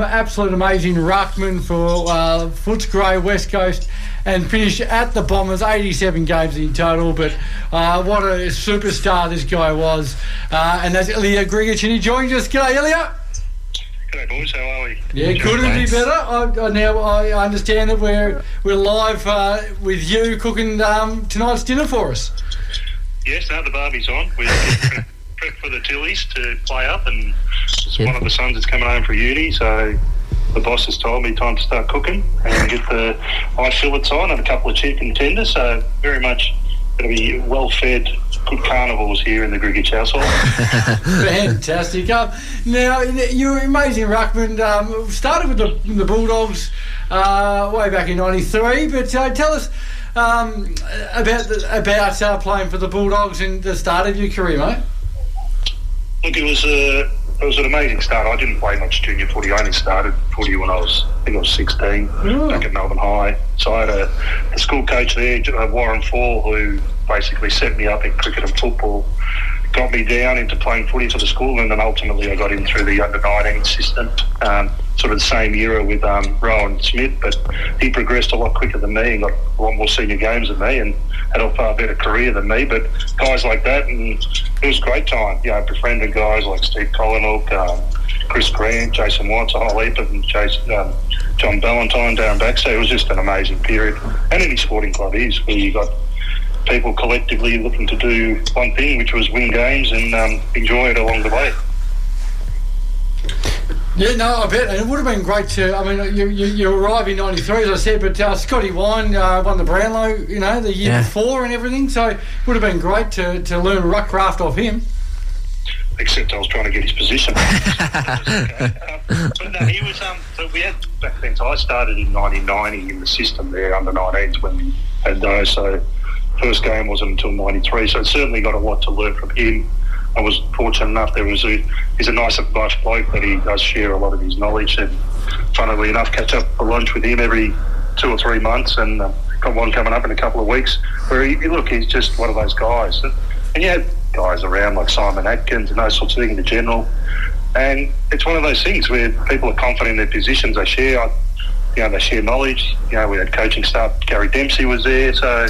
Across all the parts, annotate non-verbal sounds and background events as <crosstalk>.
Absolute amazing ruckman for uh, Footscray West Coast and finished at the Bombers 87 games in total. But uh, what a superstar this guy was. Uh, and that's Ilija Grigic, and he joins us. G'day, Ilija. G'day, boys. How are we? Yeah, couldn't be better. I, I, now I understand that we're we're live uh, with you cooking um, tonight's dinner for us. Yes, now the Barbie's on. <laughs> We're prep for the Tillies to play up, and it's one of the sons is coming home for uni, so the boss has told me time to start cooking and get the ice fillets on and a couple of chicken tenders. So very much going to be well fed, good carnivals here in the Grigic household. <laughs> Fantastic. Um, now you're amazing ruckman. Um, started with the, the Bulldogs uh, way back in '93, but uh, tell us. Um, about the, about uh, playing for the Bulldogs and the start of your career, mate. Look, it was a it was an amazing start. I didn't play much junior footy. I only started footy when I was I think I was 16 mm. back at Melbourne High. So I had a, a school coach there, uh, Warren Fall, who basically set me up in cricket and football got me down into playing footy for the school, and then ultimately I got in through the under 19 system, um, sort of the same era with um, Rohan Smith. But he progressed a lot quicker than me and got a lot more senior games than me, and had a far better career than me. But guys like that, and it was a great time. You know, befriending guys like Steve Kolyniuk, um, Chris Grant, Jason Watts, a whole heap of them, Jason, um, John Ballantyne, Darren Baxter. It was just an amazing period. And any sporting club is where you got people collectively looking to do one thing, which was win games and um, enjoy it along the way. Yeah, no, I bet. And it would have been great to, I mean, you, you, you arrived in 93, as I said, but uh, Scotty Wynd uh, won the Brownlow, you know, the year yeah. before and everything, so it would have been great to, to learn ruckcraft off him. Except I was trying to get his position. <laughs> um, but no, he was, um, so we had, back then, so I started in 1990 in the system there, under 19s, when we had those, so first game wasn't until 93, so certainly got a lot to learn from him. I was fortunate enough. There was a he's a nice, nice bloke, but he does share a lot of his knowledge. And funnily enough, catch up for lunch with him every two or three months, and uh, got one coming up in a couple of weeks. Where he, look, he's just one of those guys, and, you have guys around like Simon Atkins and those sorts of things in general. And it's one of those things where people are confident in their positions. They share, you know, they share knowledge. You know, we had coaching staff. Gary Dempsey was there, so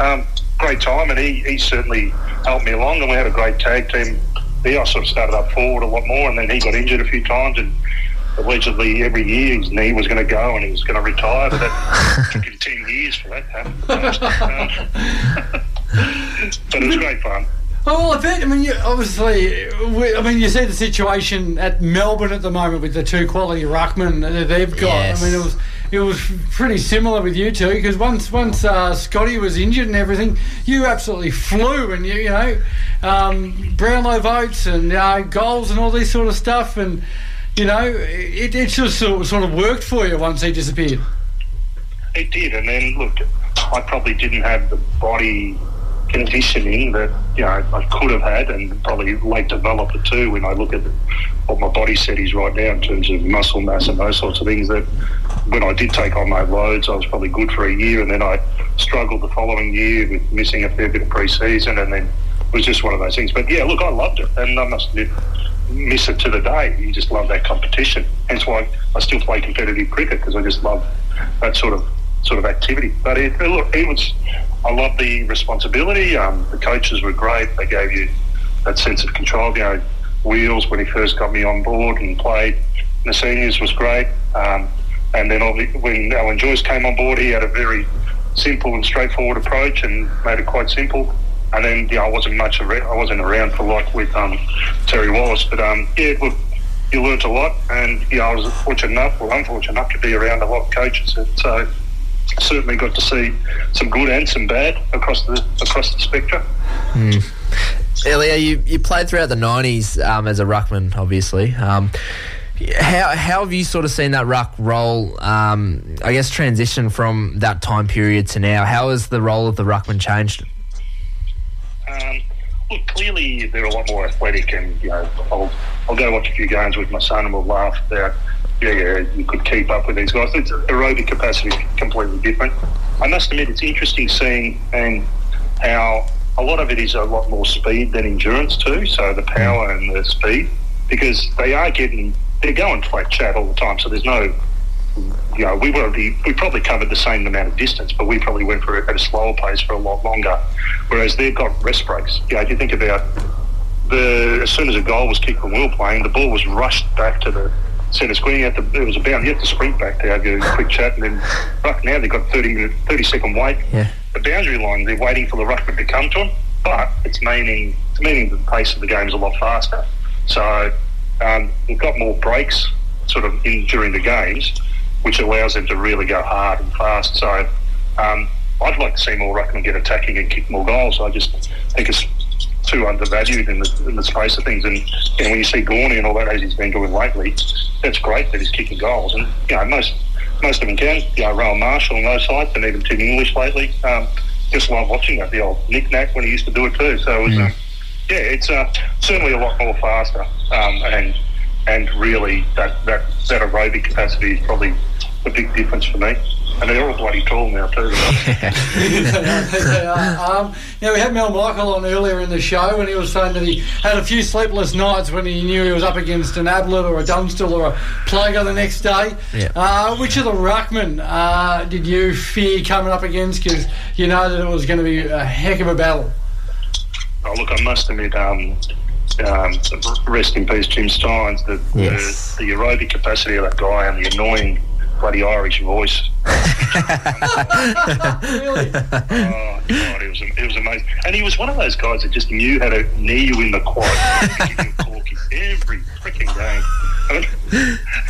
um, great time, and he, he certainly helped me along, and we had a great tag team. He I sort of started up forward a lot more, and then he got injured a few times, and allegedly every year his knee was going to go and he was going to retire, but that <laughs> took him 10 years for that to happen. <laughs> but it was great fun. Oh, well, I bet. I mean, you, obviously, we, I mean, you see the situation at Melbourne at the moment with the two quality ruckmen that they've got. Yes. I mean, it was it was pretty similar with you two because once once uh, Scotty was injured and everything, you absolutely flew and you you know um, Brownlow votes and uh, goals and all this sort of stuff and you know it, it just sort of, sort of worked for you once he disappeared. It did, and then look, I probably didn't have the body conditioning that you know I could have had, and probably late developer too. When I look at what my body set is right now in terms of muscle mass and those sorts of things, that when I did take on those loads, I was probably good for a year, and then I struggled the following year with missing a fair bit of pre-season, and then it was just one of those things. But yeah, look, I loved it, and I must admit, miss it to the day. You just love that competition. Hence why I still play competitive cricket because I just love that sort of sort of activity. But it, look, it was I love the responsibility. Um, the coaches were great. They gave you that sense of control. You know, Wheels when he first got me on board and played in the seniors was great. Um, and then when Alan Joyce came on board, he had a very simple and straightforward approach and made it quite simple. And then, you know, I wasn't much, I wasn't around for like with um, Terry Wallace, but um, yeah, look, you learnt a lot, and you know, I was fortunate enough, or unfortunate enough, to be around a lot of coaches. And so certainly got to see some good and some bad across the across the spectrum. Mm. Ilija, you, you played throughout the 90s um, as a ruckman, obviously. Um, how, how have you sort of seen that ruck role, um, I guess, transition from that time period to now? How has the role of the ruckman changed? Um, look, clearly they're a lot more athletic, and you know, I'll, I'll go watch a few games with my son, and we'll laugh about yeah, yeah, you could keep up with these guys. It's aerobic capacity is completely different. I must admit, it's interesting seeing and how a lot of it is a lot more speed than endurance too. So the power and the speed, because they are getting they're going flat chat all the time. So there's no, you know, we were the, we probably covered the same amount of distance, but we probably went for it at a slower pace for a lot longer. Whereas they've got rest breaks. You know, if you think about the as soon as a goal was kicked when we were playing, the ball was rushed back to the centre screen. You had to, it was a bound. You had to sprint back to have a quick chat, and then fuck, now they've got 30 minute, 30 second wait. Yeah. The boundary line, they're waiting for the ruckman to come to them, but it's meaning it's meaning the pace of the game is a lot faster. So um, we've got more breaks sort of in during the games, which allows them to really go hard and fast. So um, I'd like to see more ruckman get attacking and kick more goals. I just think it's too undervalued in the, in the space of things. And, and when you see Gawny and all that as he's been doing lately, that's great that he's kicking goals. And you know most most of them can. You know Rowan Marshall and those sides, and even Tim English lately. Um, just love watching that. The old Nic Nat when he used to do it too. So it was, mm. um, yeah, it's uh, certainly a lot more faster um, and and really that, that that aerobic capacity is probably a big difference for me and they're all bloody tall now too. <laughs> they are. Um, now we had Mel Michael on earlier in the show, and he was saying that he had a few sleepless nights when he knew he was up against an Ablett or a Dunstall or a Plugger the next day. Yeah. Uh, which of the ruckmen uh, did you fear coming up against? Because you know that it was going to be a heck of a battle. Oh look, I must admit. Um, um, rest in peace, Jim Stynes, The, yes. the, the aerobic capacity of that guy and the annoying bloody Irish voice. <laughs> really? Oh, God, it was, it was amazing. And he was one of those guys that just knew how to knee you in the quad every freaking game. <laughs>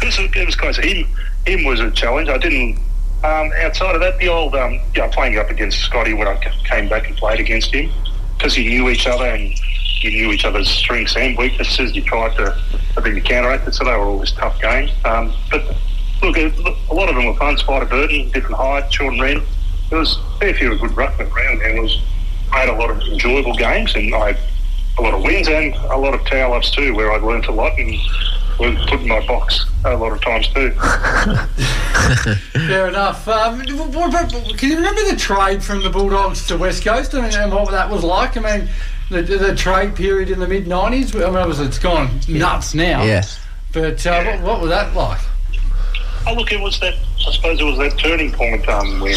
it, was, it was crazy. Him, him was a challenge. I didn't. Um, outside of that, the old um, you know, playing up against Scotty when I came back and played against him because you knew each other and you knew each other's strengths and weaknesses. You tried to, I think, to counteract it. So they were always tough games. Um, but look, a lot of them were fun. Spider Burton, different height, Jordan Wren. There was a fair few good ruckmen around, and it was I had a lot of enjoyable games, and I had a lot of wins and a lot of towel ups too, where I learnt a lot and was put in my box a lot of times too. Fair enough. Um, can you remember the trade from the Bulldogs to West Coast I mean, and what that was like? I mean, the, the trade period in the mid '90s. I mean, it's gone nuts now. Yes. But uh, yeah. what, what was that like? Oh, look, it was that. I suppose it was that turning point um, when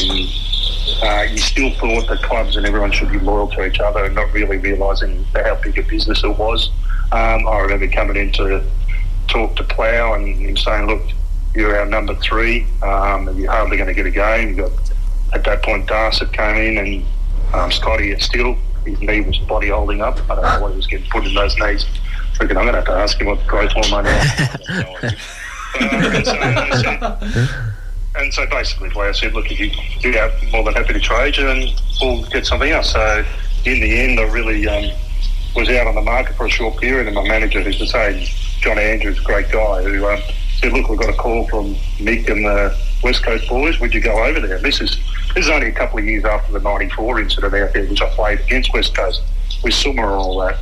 uh, you still thought that clubs and everyone should be loyal to each other, and not really realising how big a business it was. Um, I remember coming in to talk to Plough and him saying, "Look, you're our number three. Um, you're hardly going to get a game." At that point Darcett came in and um, Scotty still his knee was body holding up. I don't know what he was getting put in those knees. Freaking, I'm going to have to ask him what the growth hormone is. <laughs> and, <laughs> so, and so basically, I said, look, if you do that, more than happy to trade you and we'll get something else. So in the end, I really um, was out on the market for a short period, and my manager, who's the same, John Andrews, great guy, who um, said, look, we've got a call from Mick and the West Coast boys. Would you go over there? This is this is only a couple of years after the '94 incident out there, which I played against West Coast with Summer and all that.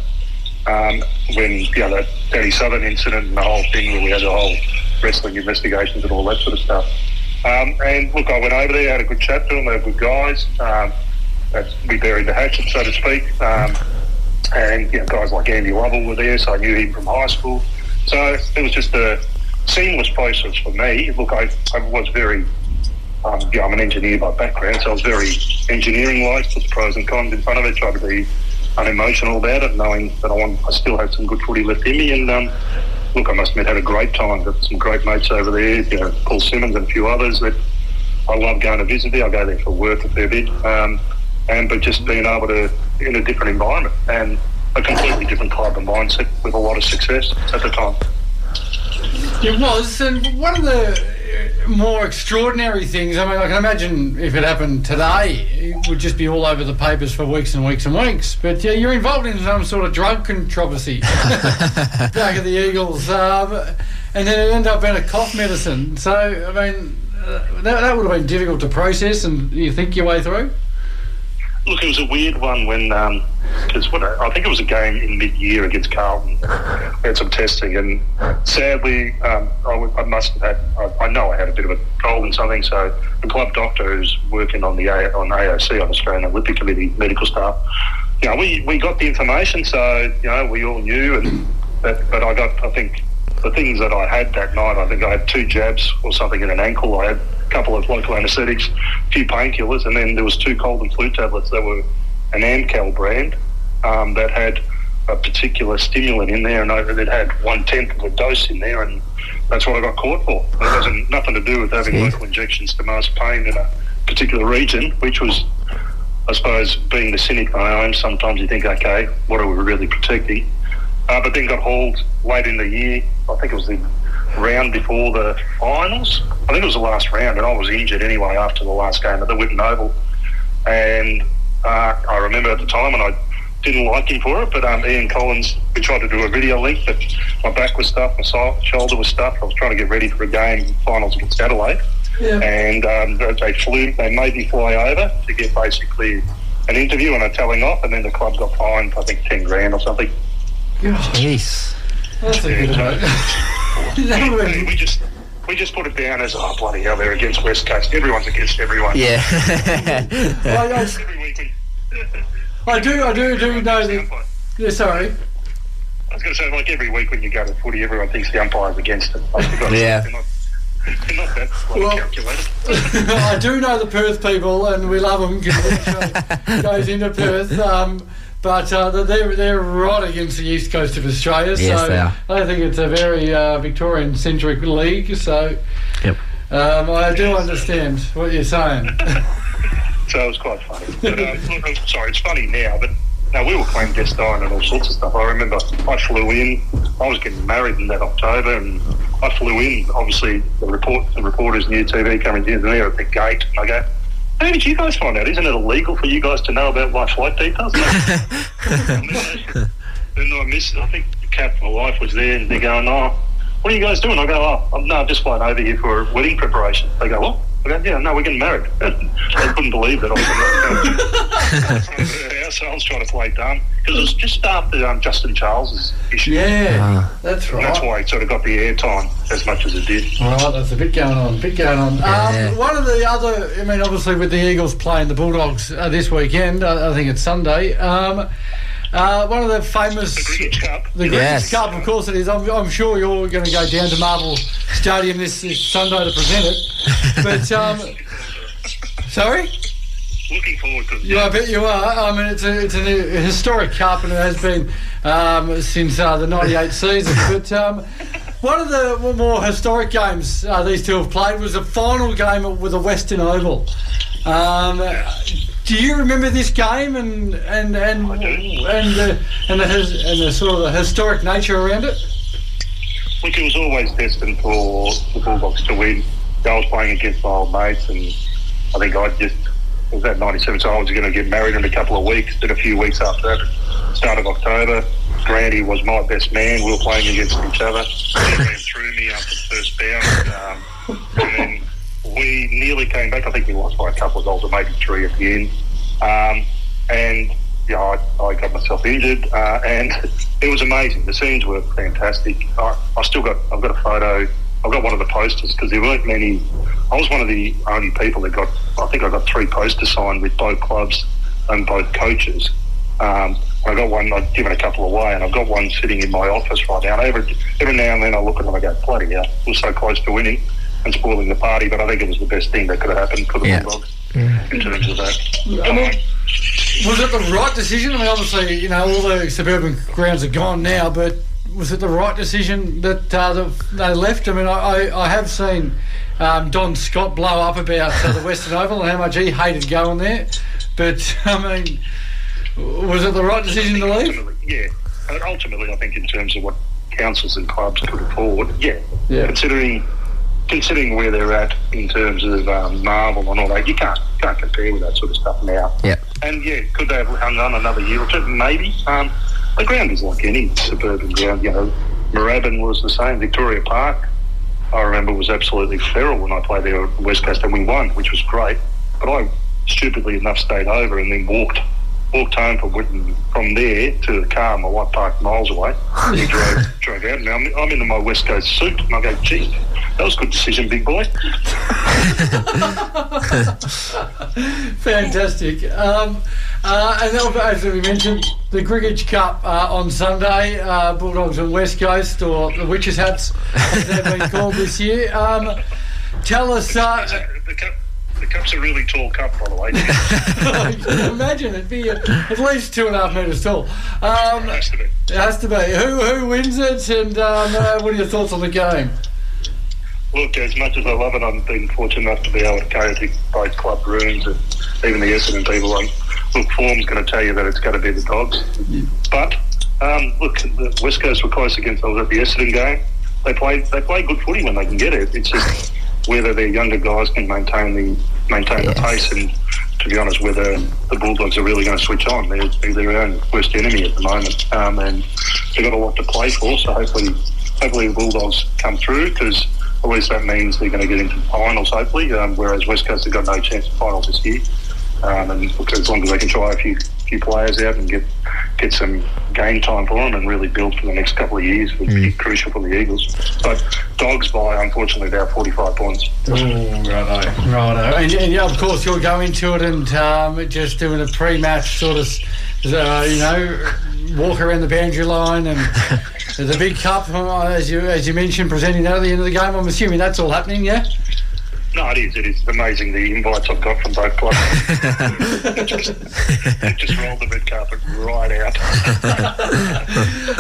Um, when you know that Danny Southern incident and the whole thing, where we had the whole wrestling investigations and all that sort of stuff. Um, and look, I went over there, had a good chat to them. They're good guys. Um, we buried the hatchet, so to speak. Um, and you know, guys like Andy Lovell were there, so I knew him from high school. So it was just a seamless process for me. Look, I, I was very, um, yeah, I'm an engineer by background, so I was very engineering-like, put the pros and cons in front of it, tried to be unemotional about it, knowing that I want, I still had some good footy left in me, and um, look, I must admit, had a great time. Got some great mates over there, you know, Paul Simmons and a few others that I love going to visit there. I go there for work a fair bit. Um, and but just being able to in a different environment and a completely different club and mindset with a lot of success at the time. It was, and one of the more extraordinary things. I mean, I can imagine if it happened today, it would just be all over the papers for weeks and weeks and weeks. But yeah, you're involved in some sort of drug controversy <laughs> back at the Eagles, um, and then it ended up being a cough medicine. So, I mean, uh, that, that would have been difficult to process, and you think your way through. Look, it was a weird one when because um, I think it was a game in mid-year against Carlton. We had some testing, and sadly, um, I, I, must have had. I, I, know I had a bit of a cold and something. So the club doctor, who's working on the A, on AOC on Australian Olympic Committee medical staff, you know, we, we got the information, so you know we all knew, and but, but I got I think the things that I had that night, I think I had two jabs or something in an ankle. I had a couple of local anaesthetics, a few painkillers, and then there was two cold and flu tablets that were an Amcal brand um, that had a particular stimulant in there, and it had one tenth of a dose in there, and that's what I got caught for. It wasn't nothing to do with having local injections to mask pain in a particular region, which was, I suppose, being the cynic I am. Sometimes you think, okay, what are we really protecting? Uh, but then got hauled late in the year. I think it was the round before the finals. I think it was the last round, and I was injured anyway after the last game at the Whitten Oval. And uh, I remember at the time, and I didn't like him for it, but um, Ian Collins, we tried to do a video link, but my back was stuffed, my shoulder was stuffed. I was trying to get ready for a game finals against Adelaide. Yeah. And um, they flew, they made me fly over to get basically an interview and a telling off, and then the club got fined, I think, 10 grand or something. Jeez. That's a good note. <laughs> we just we just put it down as oh bloody hell they're against West Coast. Everyone's against everyone. Yeah. <laughs> well, every week I do, I do, do know that. Yeah, sorry. I was going to say, like every week when you go to footy, everyone thinks the umpire's against it. yeah. well, <laughs> I do know the Perth people, and we love them because goes into Perth. Um, but uh, they're they're right against the east coast of Australia, yes, so I think it's a very uh, Victorian-centric league. So, yep. um, I do understand what you're saying. <laughs> so it was quite funny. But, uh, <laughs> sorry, it's funny now, but no, we were clandestine and all sorts of stuff. I remember I flew in. I was getting married in that October, and I flew in. Obviously, the report, the reporters, new TV coming in there at the gate, and I go, "How did you guys find out? Isn't it illegal for you guys to know about my flight details?" and I missed. I think the cat, my wife, was there, and they're going, "Oh, what are you guys doing?" I go, "Oh, I'm, no, I'm just flying over here for wedding preparation." They go, "What?" I go, yeah, no, we're getting married. <laughs> they couldn't believe that. I was <laughs> trying to play dumb because it was just after um, Justin Charles's issue. Yeah, uh, that's right. And that's why it sort of got the airtime as much as it did. All right, that's a bit going on. Bit going on. Yeah. Um, one of the other, I mean, obviously with the Eagles playing the Bulldogs uh, this weekend, uh, I think it's Sunday. Um, uh, one of the famous. The Grigic Cup. The Grigic yes. Cup, of course it is. I'm, I'm, sure you're going to go down to Marvel Stadium this, this Sunday to present it. <laughs> But, um, sorry? Looking forward to it. Yeah, I bet you are. I mean, it's a, it's a historic cup and it has been um, since uh, the 98 <laughs> season. But um, one of the more historic games uh, these two have played was the final game with the Western Oval. Um, do you remember this game and and and and the, and the and the sort of the historic nature around it? Look, it was always destined for the Bulldogs to win. I was playing against my old mates, and I think I just was that '97, so I was going to get married in a couple of weeks. Then a few weeks after that, start of October, Grandy was my best man. We were playing against each other. He ran through me after the first bounce, um, and we nearly came back. I think we lost by a couple of goals, or maybe three at the end. Um, and yeah, I, I, got myself injured, uh, and <laughs> it was amazing. The scenes were fantastic. I, I, still got, I've got a photo. I've got one of the posters because there weren't many. I was one of the only people that got. I think I got three posters signed with both clubs and both coaches. Um, I got one. I've given a couple away, and I've got one sitting in my office right now. every every now and then I look at them and I go, "Bloody hell, we're so close to winning." and spoiling the party, but I think it was the best thing that could have happened for the yeah. Bulldogs mm. in terms of that. I mean, was it the right decision? I mean, obviously, you know, all the suburban grounds are gone now, but was it the right decision that uh, they left? I mean, I, I have seen um, Don Scott blow up about uh, the Western Oval and how much he hated going there, but <laughs> I mean, was it the right decision to leave? Yeah, ultimately, I think in terms of what councils and clubs could afford, yeah, yeah. considering considering where they're at in terms of um, Marvel and all that, you can't can't compare with that sort of stuff now. Yeah. And yeah, could they have hung on another year or two? Maybe. Um, the ground is like any suburban ground. You know, Moorabbin was the same. Victoria Park, I remember, was absolutely feral when I played there at West Coast, and we won, which was great. But I stupidly enough stayed over and then walked walked home from Whitten, from there to the car. My wife parked miles away. <laughs> We drove drove out. Now I'm, I'm in my West Coast suit, and I go, gee that was a good decision, big boy. <laughs> <laughs> Fantastic. Um, Uh, and as we mentioned, the Grigic Cup uh, on Sunday, uh, Bulldogs and West Coast, or the Witches Hats, as they've been called this year. Um, tell us. Uh, the, cup, the cup's a really tall cup, by the way. <laughs> imagine it'd be at least two and a half metres tall. Um, it has to be. It has to be. Who, who wins it, and um, uh, what are your thoughts on the game? Look, as much as I love it, I've been fortunate enough to be able to go to both club rooms and even the Essendon people. And look, form's going to tell you that it's going to be the Dogs. Yeah. But um, look, the West Coast were close against us at the Essendon game. They play they play good footy when they can get it. It's just whether their younger guys can maintain the maintain yes. the pace and to be honest, whether the Bulldogs are really going to switch on. They're, they're their own worst enemy at the moment, um, and they've got a lot to play for. So hopefully, hopefully the Bulldogs come through because at least that means they're going to get into finals, hopefully. Um, whereas West Coast have got no chance of finals this year. Um, and as long as they can try a few few players out and get get some game time for them and really build for the next couple of years would mm. be crucial for the Eagles. But dogs by unfortunately about 45 points. Oh, righto, righto. And, and yeah, of course you'll go into it and um, just doing a pre-match sort of, uh, you know, walk around the boundary line and <laughs> the big cup, uh, as you as you mentioned, presenting that at the end of the game. I'm assuming that's all happening, yeah. No, it is. It is amazing the invites I've got from both clubs. <laughs> just, just rolled the red carpet right out.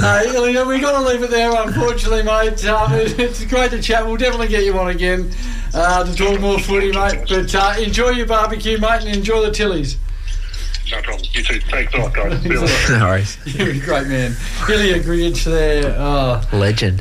uh, we've got to leave it there, unfortunately, mate. Um, it's great to chat. We'll definitely get you on again uh, to talk more footy, mate. But uh, enjoy your barbecue, mate, and enjoy the Tillies. No problem. You too. Thanks a lot, guys. <laughs> no worries. <laughs> You're a great man. Ilija Grigic there. Oh. Legend.